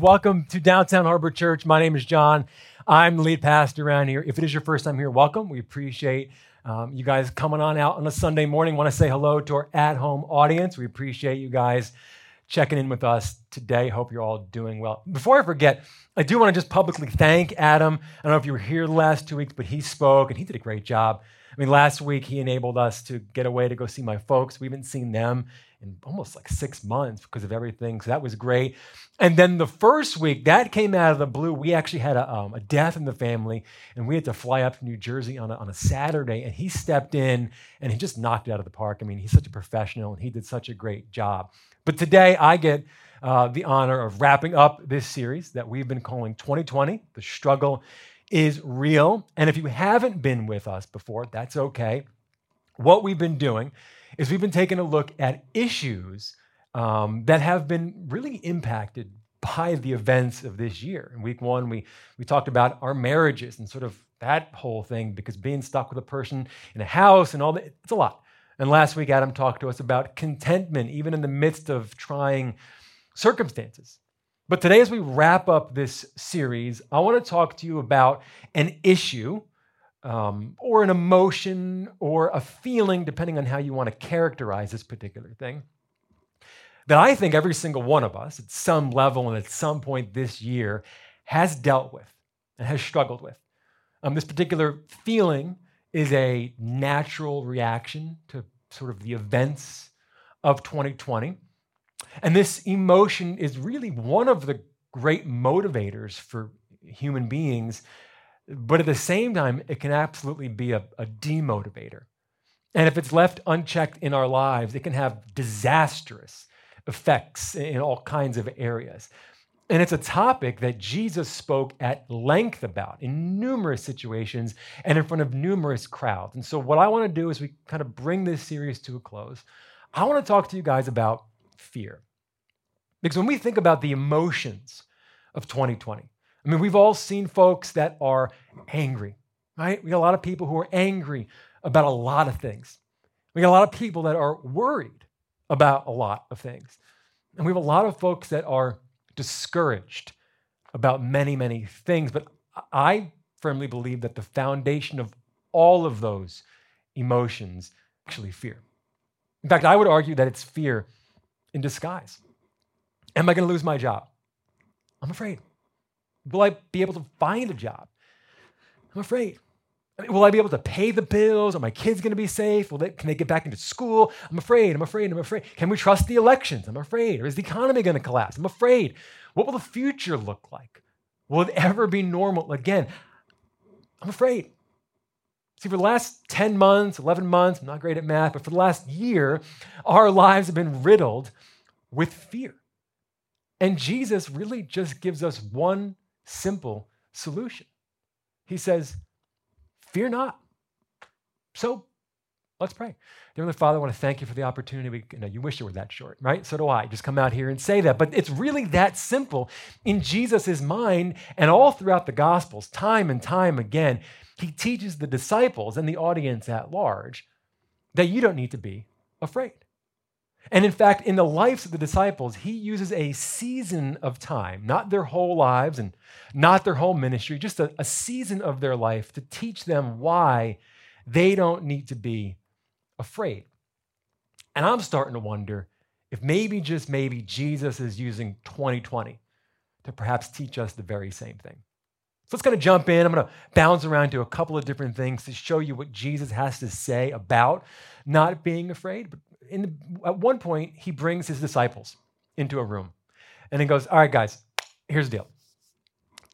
Welcome to Downtown Harbor Church. My name is John. I'm the lead pastor around here. If it is your first time here, welcome. We appreciate um, you guys coming on out on a Sunday morning. Want to say hello to our at home audience. We appreciate you guys checking in with us today. Hope you're all doing well. Before I forget, I do want to just publicly thank Adam. I don't know if you were here the last two weeks, but he spoke and he did a great job. I mean, last week he enabled us to get away to go see my folks. We haven't seen them in almost like six months because of everything. So that was great. And then the first week, that came out of the blue. We actually had a, um, a death in the family, and we had to fly up to New Jersey on a, on a Saturday. And he stepped in and he just knocked it out of the park. I mean, he's such a professional and he did such a great job. But today, I get uh, the honor of wrapping up this series that we've been calling 2020 The Struggle is Real. And if you haven't been with us before, that's okay. What we've been doing is we've been taking a look at issues um, that have been really impacted by the events of this year. In week one, we, we talked about our marriages and sort of that whole thing because being stuck with a person in a house and all that, it's a lot. And last week, Adam talked to us about contentment, even in the midst of trying circumstances. But today, as we wrap up this series, I want to talk to you about an issue um, or an emotion or a feeling, depending on how you want to characterize this particular thing, that I think every single one of us at some level and at some point this year has dealt with and has struggled with. Um, this particular feeling is a natural reaction to sort of the events of 2020. And this emotion is really one of the great motivators for human beings but at the same time, it can absolutely be a, a demotivator. And if it's left unchecked in our lives, it can have disastrous effects in all kinds of areas. And it's a topic that Jesus spoke at length about in numerous situations and in front of numerous crowds. And so, what I want to do is we kind of bring this series to a close. I want to talk to you guys about fear. Because when we think about the emotions of 2020, I mean, we've all seen folks that are angry, right? We got a lot of people who are angry about a lot of things. We got a lot of people that are worried about a lot of things. And we have a lot of folks that are discouraged about many, many things. But I firmly believe that the foundation of all of those emotions actually fear. In fact, I would argue that it's fear in disguise. Am I going to lose my job? I'm afraid. Will I be able to find a job? I'm afraid. I mean, will I be able to pay the bills? Are my kids going to be safe? They, can they get back into school? I'm afraid. I'm afraid. I'm afraid. Can we trust the elections? I'm afraid. Or is the economy going to collapse? I'm afraid. What will the future look like? Will it ever be normal again? I'm afraid. See, for the last 10 months, 11 months, I'm not great at math, but for the last year, our lives have been riddled with fear. And Jesus really just gives us one simple solution. He says, Fear not. So let's pray. Dear Father, I want to thank you for the opportunity. We, you, know, you wish it were that short, right? So do I. Just come out here and say that. But it's really that simple in Jesus' mind and all throughout the Gospels, time and time again. He teaches the disciples and the audience at large that you don't need to be afraid. And in fact, in the lives of the disciples, he uses a season of time, not their whole lives and not their whole ministry, just a, a, season of their life to teach them why they don't need to be afraid. And I'm starting to wonder if maybe, just maybe, Jesus is using 2020 to perhaps teach us the very same thing. So let's kind of jump in. I'm going to bounce around to a couple of different things to show you what Jesus has to say about not being afraid, but in, at one point, he brings his disciples into a room and he goes, All right, guys, here's the deal.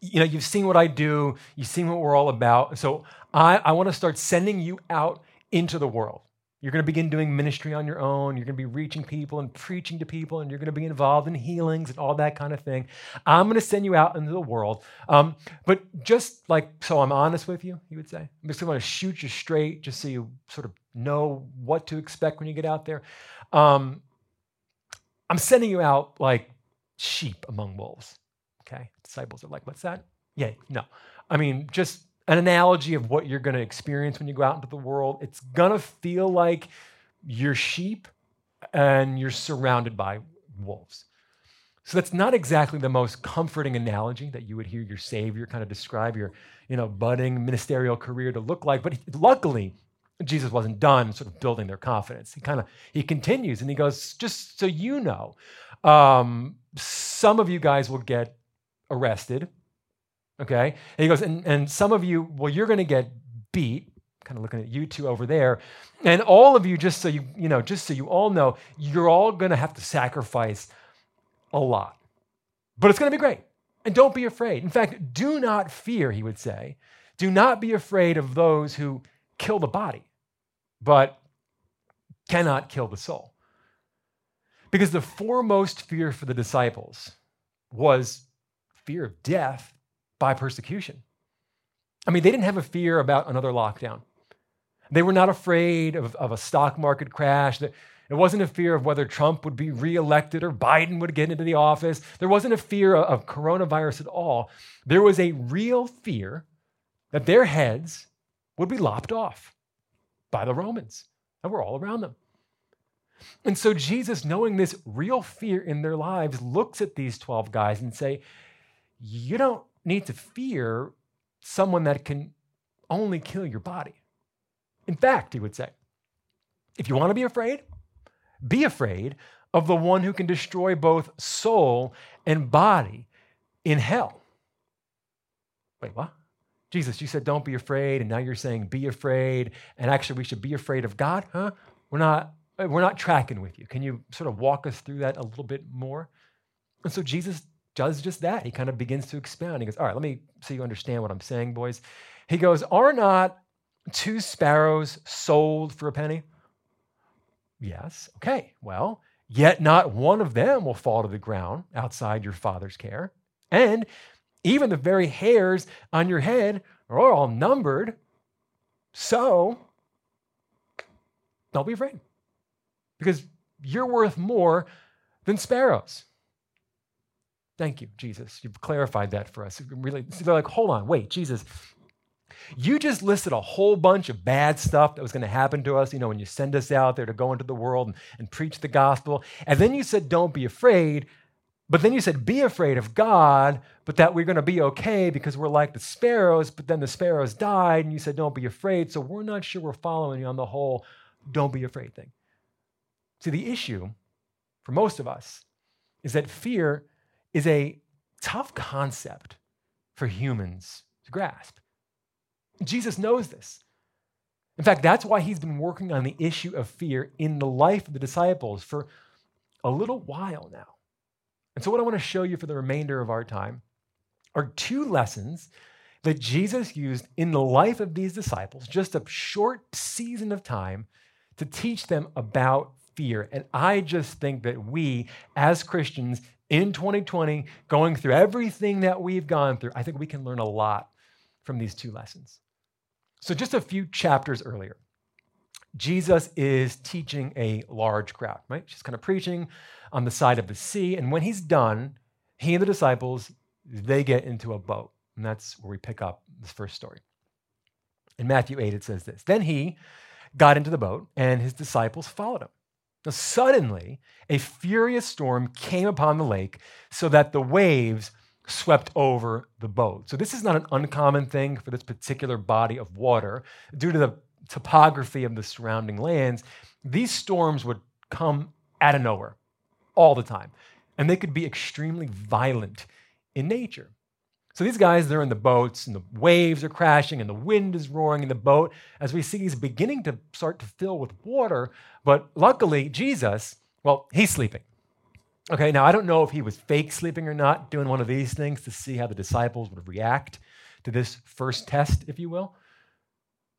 You know, you've seen what I do, you've seen what we're all about. So I, I want to start sending you out into the world. You're going to begin doing ministry on your own. You're going to be reaching people and preaching to people, and you're going to be involved in healings and all that kind of thing. I'm going to send you out into the world. Um, but just like, so I'm honest with you, he would say. I'm just going to shoot you straight just so you sort of know what to expect when you get out there. Um, I'm sending you out like sheep among wolves. Okay. Disciples are like, what's that? Yeah, no. I mean, just an analogy of what you're going to experience when you go out into the world. It's going to feel like you're sheep and you're surrounded by wolves. So that's not exactly the most comforting analogy that you would hear your Savior kind of describe your, you know, budding ministerial career to look like. But luckily, Jesus wasn't done sort of building their confidence. He kind of he continues and he goes, just so you know, um, some of you guys will get arrested. Okay. And he goes, and, and some of you, well, you're going to get beat. Kind of looking at you two over there. And all of you, just so you, you know, just so you all know, you're all going to have to sacrifice a lot. But it's going to be great. And don't be afraid. In fact, do not fear, he would say. Do not be afraid of those who kill the body, but cannot kill the soul. Because the foremost fear for the disciples was fear of death by persecution. I mean, they didn't have a fear about another lockdown. They were not afraid of, of a stock market crash. It wasn't a fear of whether Trump would be reelected or Biden would get into the office. There wasn't a fear of coronavirus at all. There was a real fear that their heads would be lopped off by the Romans that were all around them. And so Jesus, knowing this real fear in their lives, looks at these 12 guys and say, you don't need to fear someone that can only kill your body. In fact, he would say, if you want to be afraid, be afraid of the one who can destroy both soul and body in hell. Wait, what? Jesus, you said don't be afraid, and now you're saying be afraid, and actually we should be afraid of God? Huh? We're not we're not tracking with you. Can you sort of walk us through that a little bit more? And so Jesus does just that. He kind of begins to expound. He goes, All right, let me so you understand what I'm saying, boys. He goes, Are not two sparrows sold for a penny? Yes. Okay. Well, yet not one of them will fall to the ground outside your father's care. And even the very hairs on your head are all numbered. So don't be afraid because you're worth more than sparrows. Thank you, Jesus. You've clarified that for us. Really, they're like, hold on, wait, Jesus. You just listed a whole bunch of bad stuff that was going to happen to us, you know, when you send us out there to go into the world and, and preach the gospel. And then you said, don't be afraid. But then you said, be afraid of God, but that we're going to be okay because we're like the sparrows, but then the sparrows died, and you said, don't be afraid. So we're not sure we're following you on the whole don't be afraid thing. See, the issue for most of us is that fear is a tough concept for humans to grasp. Jesus knows this. In fact, that's why he's been working on the issue of fear in the life of the disciples for a little while now. And so, what I want to show you for the remainder of our time are two lessons that Jesus used in the life of these disciples, just a short season of time, to teach them about fear. And I just think that we, as Christians in 2020, going through everything that we've gone through, I think we can learn a lot from these two lessons. So, just a few chapters earlier, Jesus is teaching a large crowd, right? Just kind of preaching on the side of the sea. And when he's done, he and the disciples, they get into a boat. And that's where we pick up this first story. In Matthew 8, it says this Then he got into the boat, and his disciples followed him. Now, suddenly, a furious storm came upon the lake so that the waves swept over the boat. So, this is not an uncommon thing for this particular body of water. Due to the topography of the surrounding lands, these storms would come out of nowhere all the time. And they could be extremely violent in nature. So these guys, they're in the boats, and the waves are crashing, and the wind is roaring in the boat. As we see, he's beginning to start to fill with water. But luckily, Jesus, well, he's sleeping. Okay, now I don't know if he was fake sleeping or not, doing one of these things to see how the disciples would react to this first test, if you will.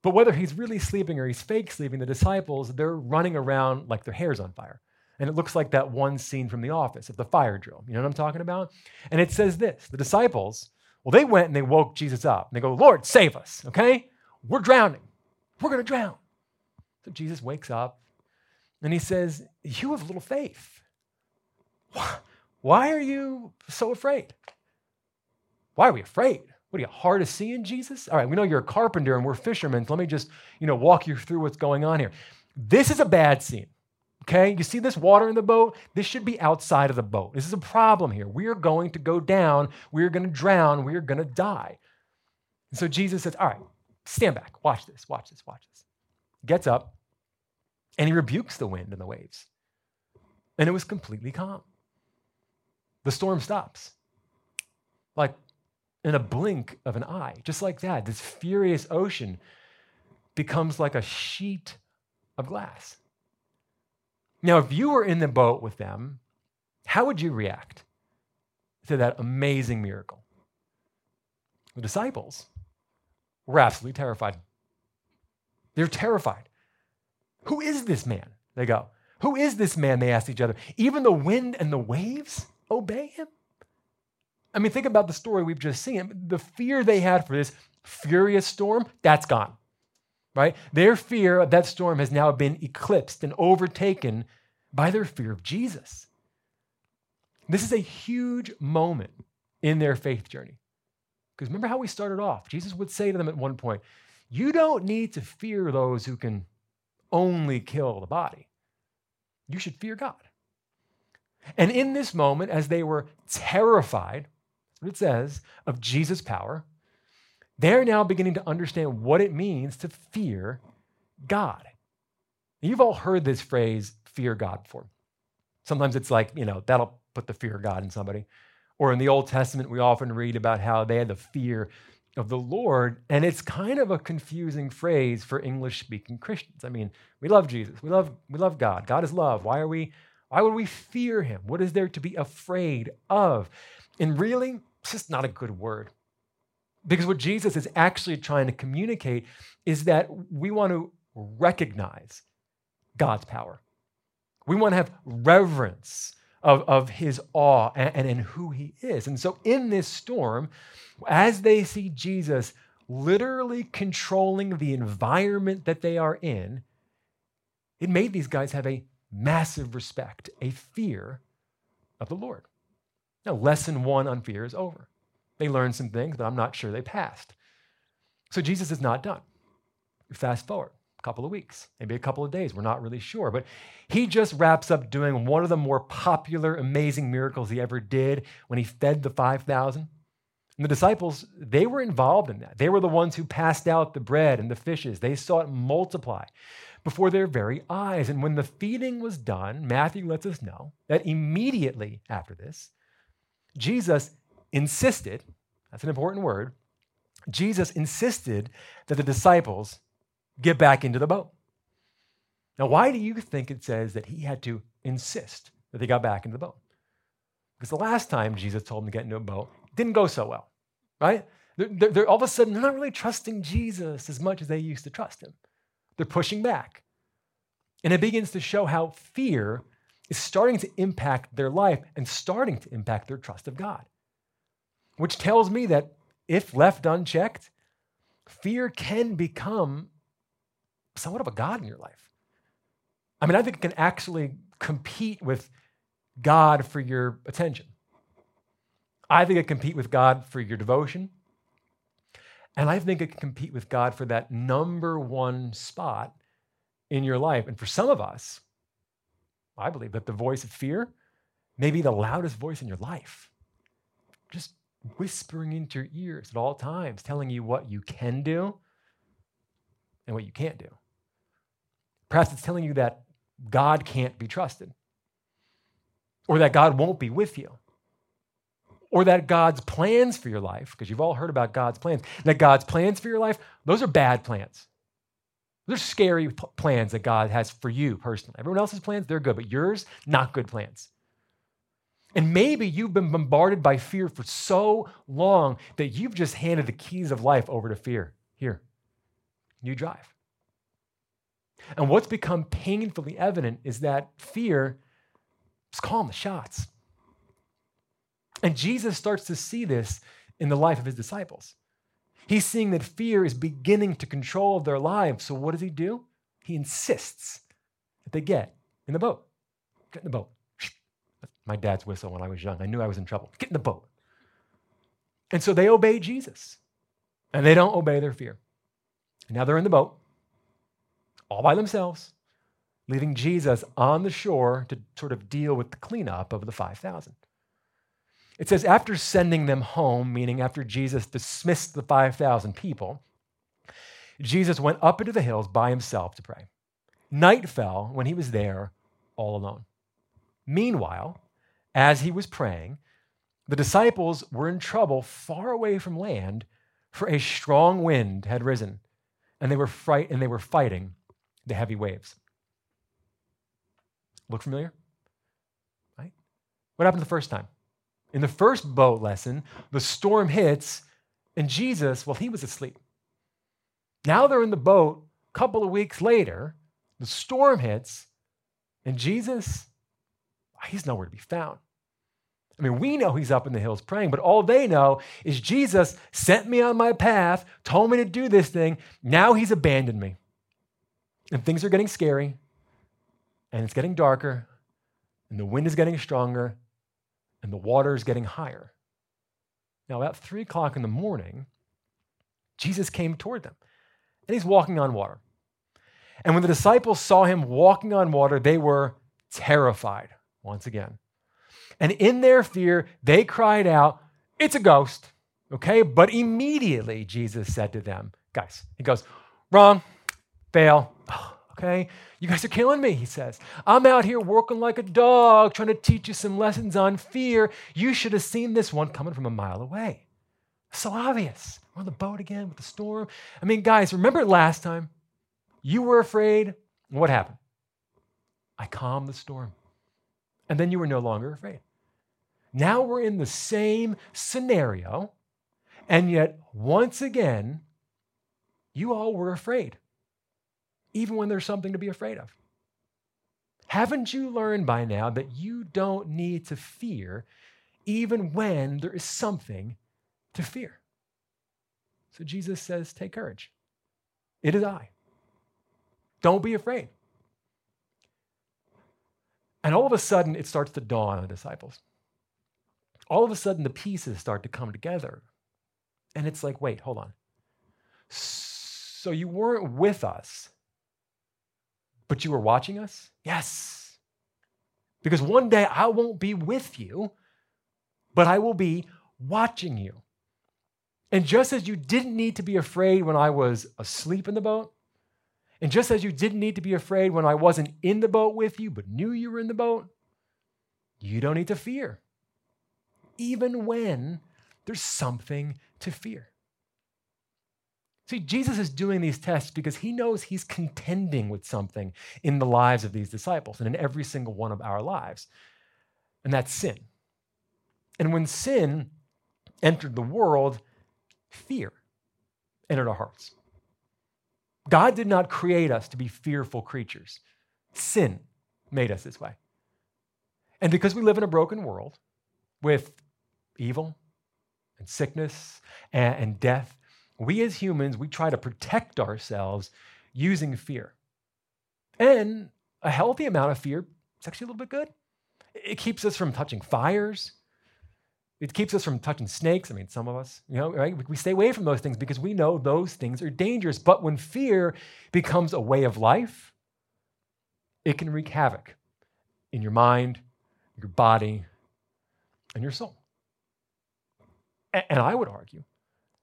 But whether he's really sleeping or he's fake sleeping, the disciples, they're running around like their hair's on fire. And it looks like that one scene from The Office of the fire drill. You know what I'm talking about? And it says this the disciples, well, they went and they woke Jesus up. And they go, Lord, save us, okay? We're drowning. We're going to drown. So Jesus wakes up and he says, You have little faith. Why are you so afraid? Why are we afraid? What are you hard of seeing, Jesus? All right, we know you're a carpenter and we're fishermen. So let me just, you know, walk you through what's going on here. This is a bad scene. Okay, you see this water in the boat? This should be outside of the boat. This is a problem here. We are going to go down. We are going to drown. We are going to die. And so Jesus says, All right, stand back. Watch this, watch this, watch this. Gets up and he rebukes the wind and the waves. And it was completely calm. The storm stops. Like in a blink of an eye, just like that, this furious ocean becomes like a sheet of glass. Now, if you were in the boat with them, how would you react to that amazing miracle? The disciples were absolutely terrified. They're terrified. Who is this man? They go. Who is this man? They ask each other. Even the wind and the waves obey him? I mean, think about the story we've just seen. The fear they had for this furious storm, that's gone right? Their fear of that storm has now been eclipsed and overtaken by their fear of Jesus. This is a huge moment in their faith journey. Because remember how we started off? Jesus would say to them at one point, You don't need to fear those who can only kill the body. You should fear God. And in this moment, as they were terrified, it says, of Jesus' power, they're now beginning to understand what it means to fear God. You've all heard this phrase, fear God, before. Sometimes it's like, you know, that'll put the fear of God in somebody. Or in the Old Testament, we often read about how they had the fear of the Lord. And it's kind of a confusing phrase for English speaking Christians. I mean, we love Jesus. We love, we love God. God is love. Why are we, why would we fear him? What is there to be afraid of? And really, it's just not a good word. Because what Jesus is actually trying to communicate is that we want to recognize God's power. We want to have reverence of, of his awe and, and in who he is. And so, in this storm, as they see Jesus literally controlling the environment that they are in, it made these guys have a massive respect, a fear of the Lord. Now, lesson one on fear is over. They learned some things, but I'm not sure they passed. So Jesus is not done. Fast forward a couple of weeks, maybe a couple of days, we're not really sure. But he just wraps up doing one of the more popular, amazing miracles he ever did when he fed the 5,000. And the disciples, they were involved in that. They were the ones who passed out the bread and the fishes. They saw it multiply before their very eyes. And when the feeding was done, Matthew lets us know that immediately after this, Jesus insisted, that's an important word, Jesus insisted that the disciples get back into the boat. Now, why do you think it says that he had to insist that they got back into the boat? Because the last time Jesus told them to get into a boat, didn't go so well, right? They're, they're, all of a sudden, they're not really trusting Jesus as much as they used to trust him. They're pushing back. And it begins to show how fear is starting to impact their life and starting to impact their trust of God which tells me that if left unchecked, fear can become somewhat of a God in your life. I mean, I think it can actually compete with God for your attention. I think it can compete with God for your devotion. And I think it can compete with God for that number one spot in your life. And for some of us, I believe that the voice of fear may be the loudest voice in your life. Just whispering into your ears at all times, telling you what you can do and what you can't do. Perhaps it's telling you that God can't be trusted, or that God won't be with you, or that God's plans for your life, because you've all heard about God's plans, that God's plans for your life, those are bad plans. Those are scary p- plans that God has for you personally. Everyone else's plans, they're good, but yours, not good plans. And maybe you've been bombarded by fear for so long that you've just handed the keys of life over to fear. Here, you drive. And what's become painfully evident is that fear is calling the shots. And Jesus starts to see this in the life of his disciples. He's seeing that fear is beginning to control their lives. So what does he do? He insists that they get in the boat. Get in the boat my dad's whistle when I was young. I knew I was in trouble. Get in the boat. And so they obey Jesus, and they don't obey their fear. And now they're in the boat, all by themselves, leaving Jesus on the shore to sort of deal with the cleanup of the 5,000. It says, after sending them home, meaning after Jesus dismissed the 5,000 people, Jesus went up into the hills by himself to pray. Night fell when he was there all alone. Meanwhile, as he was praying, the disciples were in trouble far away from land, for a strong wind had risen, and they were, fright- and they were fighting the heavy waves. Look familiar? Right? What happened the first time? In the first boat lesson, the storm hits, and Jesus, well, he was asleep. Now they're in the boat. A couple of weeks later, the storm hits, and Jesus, he's nowhere to be found. I mean, we know he's up in the hills praying, but all they know is Jesus sent me on my path, told me to do this thing. Now he's abandoned me. And things are getting scary, and it's getting darker, and the wind is getting stronger, and the water is getting higher. Now, about three o'clock in the morning, Jesus came toward them, and he's walking on water. And when the disciples saw him walking on water, they were terrified once again. And in their fear, they cried out, It's a ghost. Okay? But immediately Jesus said to them, Guys, he goes, Wrong, fail. Okay? You guys are killing me, he says. I'm out here working like a dog, trying to teach you some lessons on fear. You should have seen this one coming from a mile away. So obvious. We're on the boat again with the storm. I mean, guys, remember last time? You were afraid. What happened? I calmed the storm. And then you were no longer afraid. Now we're in the same scenario, and yet once again, you all were afraid, even when there's something to be afraid of. Haven't you learned by now that you don't need to fear even when there is something to fear? So Jesus says, Take courage. It is I. Don't be afraid. And all of a sudden, it starts to dawn on the disciples all of a sudden the pieces start to come together. And it's like, wait, hold on. So you weren't with us, but you were watching us? Yes. Because one day I won't be with you, but I will be watching you. And just as you didn't need to be afraid when I was asleep in the boat, and just as you didn't need to be afraid when I wasn't in the boat with you, but knew you were in the boat, you don't need to fear even when there's something to fear. See, Jesus is doing these tests because he knows he's contending with something in the lives of these disciples and in every single one of our lives, and that's sin. And when sin entered the world, fear entered our hearts. God did not create us to be fearful creatures, sin made us this way. And because we live in a broken world with evil and sickness and, and death, we as humans, we try to protect ourselves using fear. And a healthy amount of fear is actually a little bit good. It keeps us from touching fires. It keeps us from touching snakes. I mean, some of us, you know, right? We stay away from those things because we know those things are dangerous. But when fear becomes a way of life, it can wreak havoc in your mind, your body, and your soul. And I would argue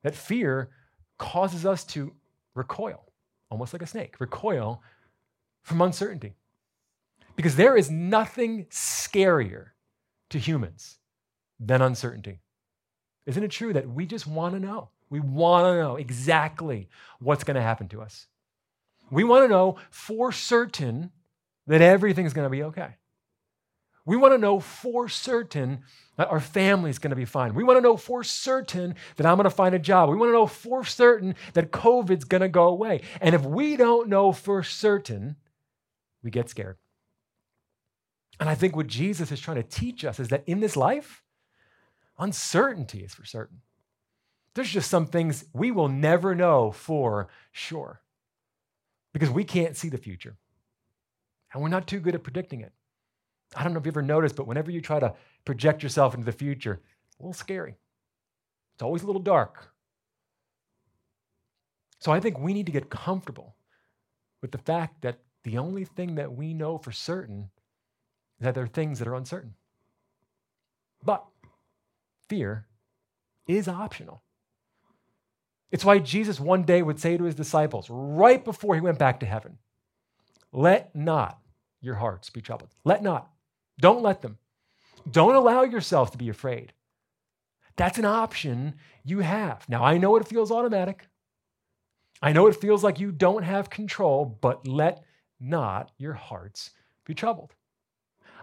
that fear causes us to recoil, almost like a snake, recoil from uncertainty. Because there is nothing scarier to humans than uncertainty. Isn't it true that we just want to know? We want to know exactly what's going to happen to us. We want to know for certain that everything's going to be okay. We want to know for certain that our family's going to be fine. We want to know for certain that I'm going to find a job. We want to know for certain that COVID's going to go away. And if we don't know for certain, we get scared. And I think what Jesus is trying to teach us is that in this life, uncertainty is for certain. There's just some things we will never know for sure because we can't see the future. And we're not too good at predicting it. I don't know if you've ever noticed, but whenever you try to project yourself into the future, it's a little scary. It's always a little dark. So I think we need to get comfortable with the fact that the only thing that we know for certain is that there are things that are uncertain. But fear is optional. It's why Jesus one day would say to his disciples, right before he went back to heaven, Let not your hearts be troubled. Let not. Don't let them. Don't allow yourself to be afraid. That's an option you have. Now, I know it feels automatic. I know it feels like you don't have control, but let not your hearts be troubled.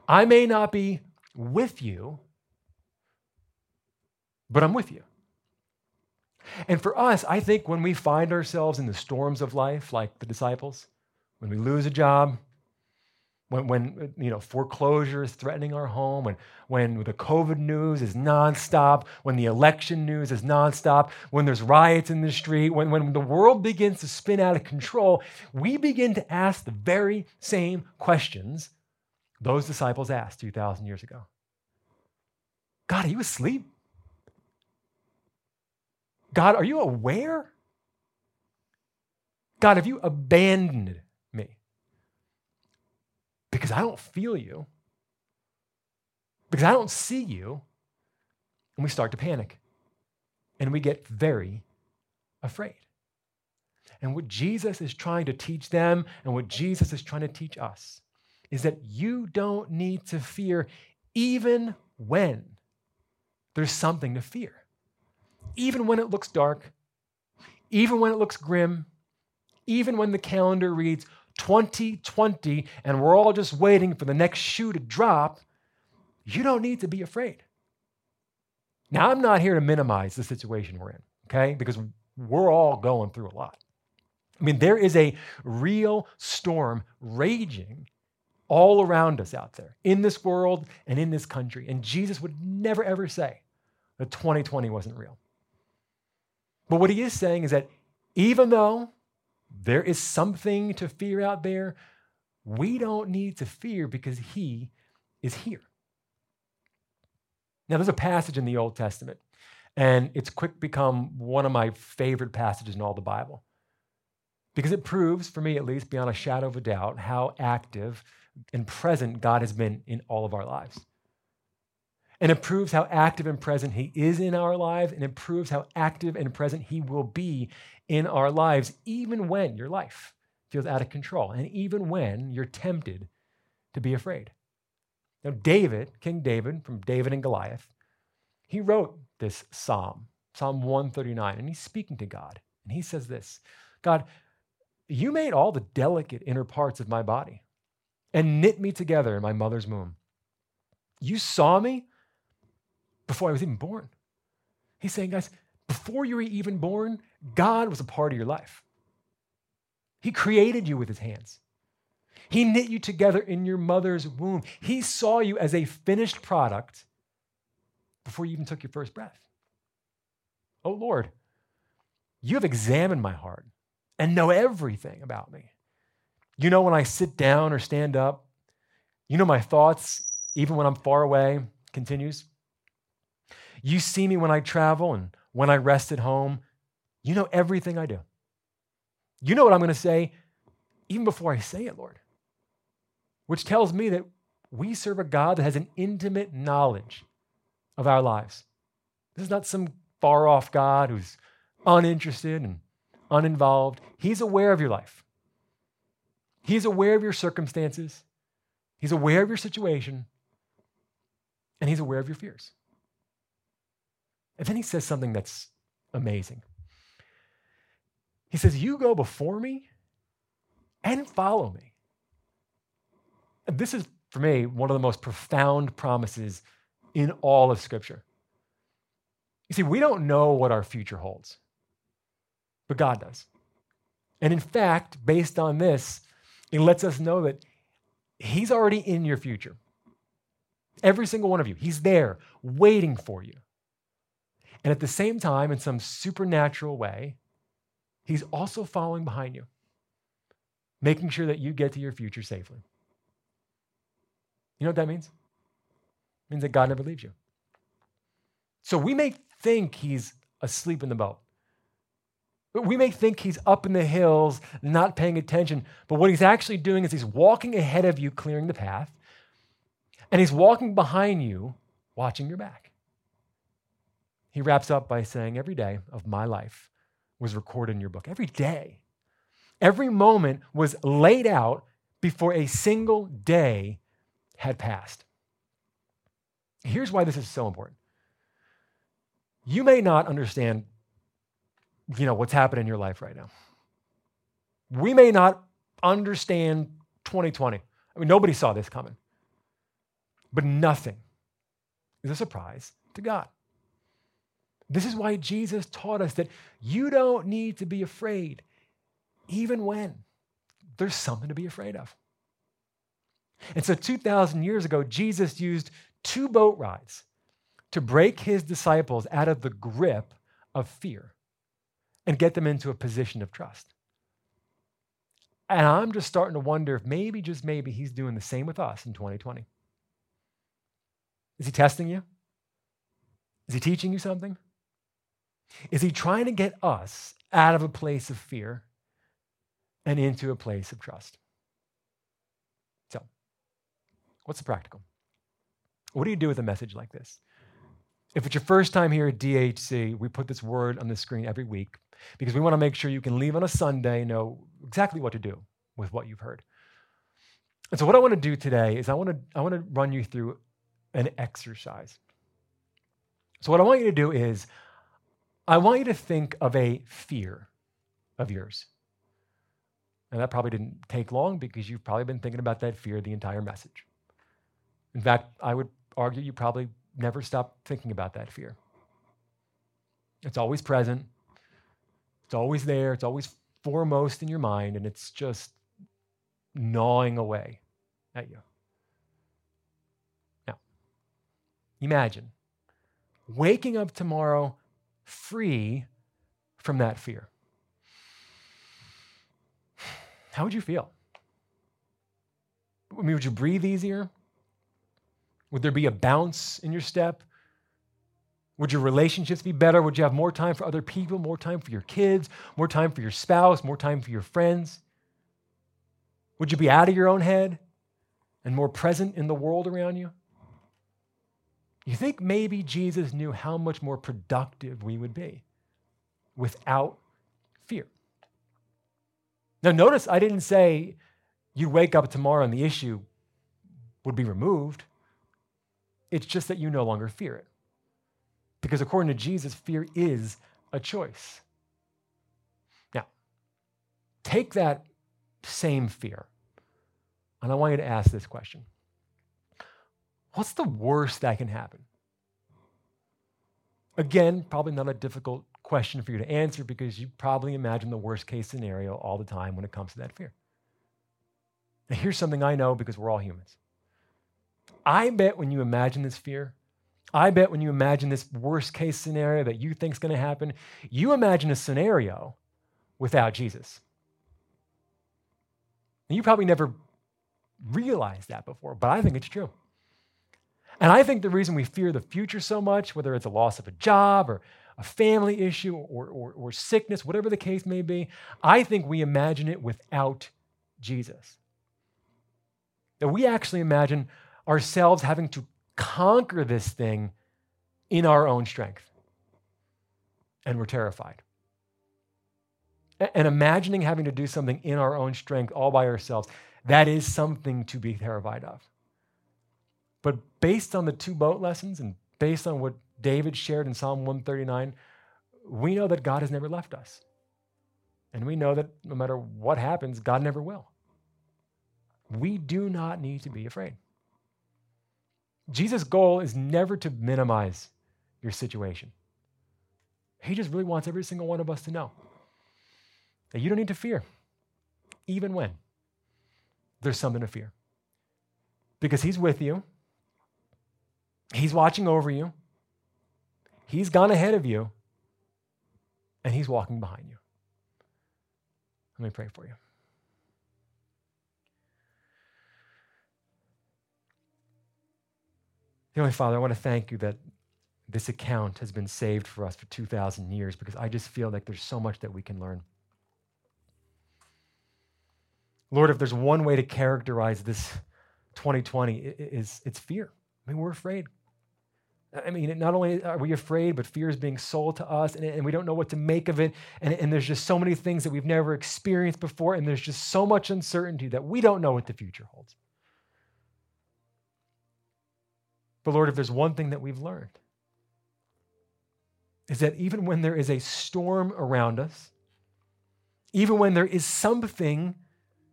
I may not be with you, but I'm with you. And for us, I think when we find ourselves in the storms of life, like the disciples, when we lose a job, when, when you know foreclosure is threatening our home, when, when the COVID news is nonstop, when the election news is nonstop, when there's riots in the street, when, when the world begins to spin out of control, we begin to ask the very same questions those disciples asked 2,000 years ago. God, are you asleep? God, are you aware? God, have you abandoned me? Because I don't feel you, because I don't see you. And we start to panic and we get very afraid. And what Jesus is trying to teach them and what Jesus is trying to teach us is that you don't need to fear even when there's something to fear even when it looks dark, even when it looks grim, even when the calendar reads 2020 and we're all just waiting for the next shoe to drop, you don't need to be afraid. Now, I'm not here to minimize the situation we're in, okay? Because we're all going through a lot. I mean, there is a real storm raging all around us out there in this world and in this country. And Jesus would never, ever say that 2020 wasn't real. But what he is saying is that even though there is something to fear out there, we don't need to fear because he is here. Now, there's a passage in the Old Testament, and it's quick become one of my favorite passages in all the Bible because it proves, for me at least, beyond a shadow of a doubt, how active and present God has been in all of our lives. And it proves how active and present He is in our lives, and it proves how active and present He will be in our lives, even when your life feels out of control, and even when you're tempted to be afraid. Now, David, King David, from David and Goliath, he wrote this psalm, Psalm 139, and he's speaking to God. And he says this God, you made all the delicate inner parts of my body and knit me together in my mother's womb. You saw me before I was even born. He's saying, guys, before you were even born, God was a part of your life. He created you with his hands. He knit you together in your mother's womb. He saw you as a finished product before you even took your first breath. Oh Lord, you have examined my heart and know everything about me. You know when I sit down or stand up. You know my thoughts, even when I'm far away, continues. You see me when I travel and when I rest at home. You know everything I do. You know what I'm going to say even before I say it, Lord. Which tells me that we serve a God that has an intimate knowledge of our lives. This is not some far off God who's uninterested and uninvolved. He's aware of your life, He's aware of your circumstances, He's aware of your situation, and He's aware of your fears. And then he says something that's amazing. He says, You go before me and follow me. And this is, for me, one of the most profound promises in all of Scripture. You see, we don't know what our future holds, but God does. And in fact, based on this, it lets us know that He's already in your future. Every single one of you, He's there waiting for you. And at the same time, in some supernatural way, He's also following behind you, making sure that you get to your future safely. You know what that means? It means that God never leaves you. So we may think He's asleep in the boat, We may think he's up in the hills, not paying attention, but what he's actually doing is he's walking ahead of you, clearing the path, and he's walking behind you, watching your back. He wraps up by saying, Every day of my life was recorded in your book. Every day. Every moment was laid out before a single day had passed. Here's why this is so important. You may not understand you know what's happening in your life right now. We may not understand 2020. I mean nobody saw this coming. But nothing is a surprise to God. This is why Jesus taught us that you don't need to be afraid, even when there's something to be afraid of. And so, 2,000 years ago, Jesus used two boat rides to break his disciples out of the grip of fear and get them into a position of trust. And I'm just starting to wonder if maybe, just maybe, he's doing the same with us in 2020. Is he testing you? Is he teaching you something? Is he trying to get us out of a place of fear and into a place of trust? So, what's the practical? What do you do with a message like this? If it's your first time here at DHC, we put this word on the screen every week because we want to make sure you can leave on a Sunday, know exactly what to do with what you've heard. And so, what I want to do today is I want to, I want to run you through an exercise. So, what I want you to do is, I want you to think of a fear of yours. And that probably didn't take long because you've probably been thinking about that fear the entire message. In fact, I would argue you probably never stop thinking about that fear. It's always present, it's always there, it's always foremost in your mind, and it's just gnawing away at you. Now, imagine waking up tomorrow free from that fear. How would you feel? I mean, would you breathe easier? Would there be a bounce in your step? Would your relationships be better? Would you have more time for other people, more time for your kids, more time for your spouse, more time for your friends? Would you be out of your own head and more present in the world around you? You think maybe Jesus knew how much more productive we would be without fear. Now, notice I didn't say you'd wake up tomorrow and the issue would be removed. It's just that you no longer fear it. Because according to Jesus, fear is a choice. Now, take that same fear, and I want you to ask this question What's the worst that can happen? Again, probably not a difficult question for you to answer because you probably imagine the worst case scenario all the time when it comes to that fear. Now, here's something I know because we're all humans. I bet when you imagine this fear, I bet when you imagine this worst case scenario that you think is going to happen, you imagine a scenario without Jesus. And you probably never realized that before, but I think it's true. And I think the reason we fear the future so much, whether it's a loss of a job or a family issue or, or, or, sickness, whatever the case may be, I think we imagine it without Jesus. That we actually imagine ourselves having to conquer this thing in our own strength. And we're terrified. And imagining having to do something in our own strength all by ourselves, that is something to be terrified of. But based on the two boat lessons and based on what David shared in Psalm 139, we know that God has never left us. And we know that no matter what happens, God never will. We do not need to be afraid. Jesus' goal is never to minimize your situation. He just really wants every single one of us to know that you don't need to fear, even when there's something to fear. Because He's with you, He's watching over you. He's gone ahead of you, and He's walking behind you. Let me pray for you. Heavenly Father, I want to thank you that this account has been saved for us for 2,000 years because I just feel like there's so much that we can learn. Lord, if there's one way to characterize this 2020, is it's fear. I mean, we're afraid. I mean, not only are we afraid, but fear is being sold to us, and, and we don't know what to make of it. And, and there's just so many things that we've never experienced before, and there's just so much uncertainty that we don't know what the future holds. But Lord, if there's one thing that we've learned, is that even when there is a storm around us, even when there is something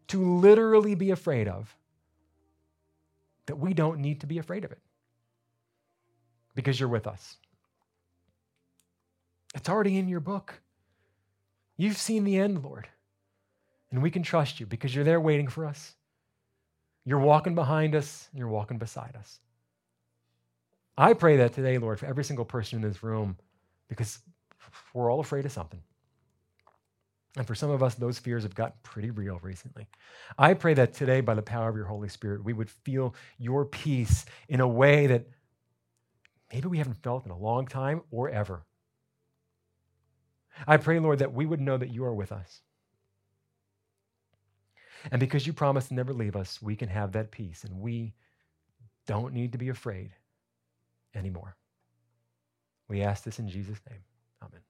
to literally be afraid of, that we don't need to be afraid of it because you're with us. It's already in your book. You've seen the end, Lord. And we can trust you because you're there waiting for us. You're walking behind us, and you're walking beside us. I pray that today, Lord, for every single person in this room, because we're all afraid of something. And for some of us, those fears have gotten pretty real recently. I pray that today, by the power of your Holy Spirit, we would feel your peace in a way that maybe we haven't felt in a long time or ever. I pray, Lord, that we would know that you are with us. And because you promised to never leave us, we can have that peace and we don't need to be afraid anymore. We ask this in Jesus' name. Amen.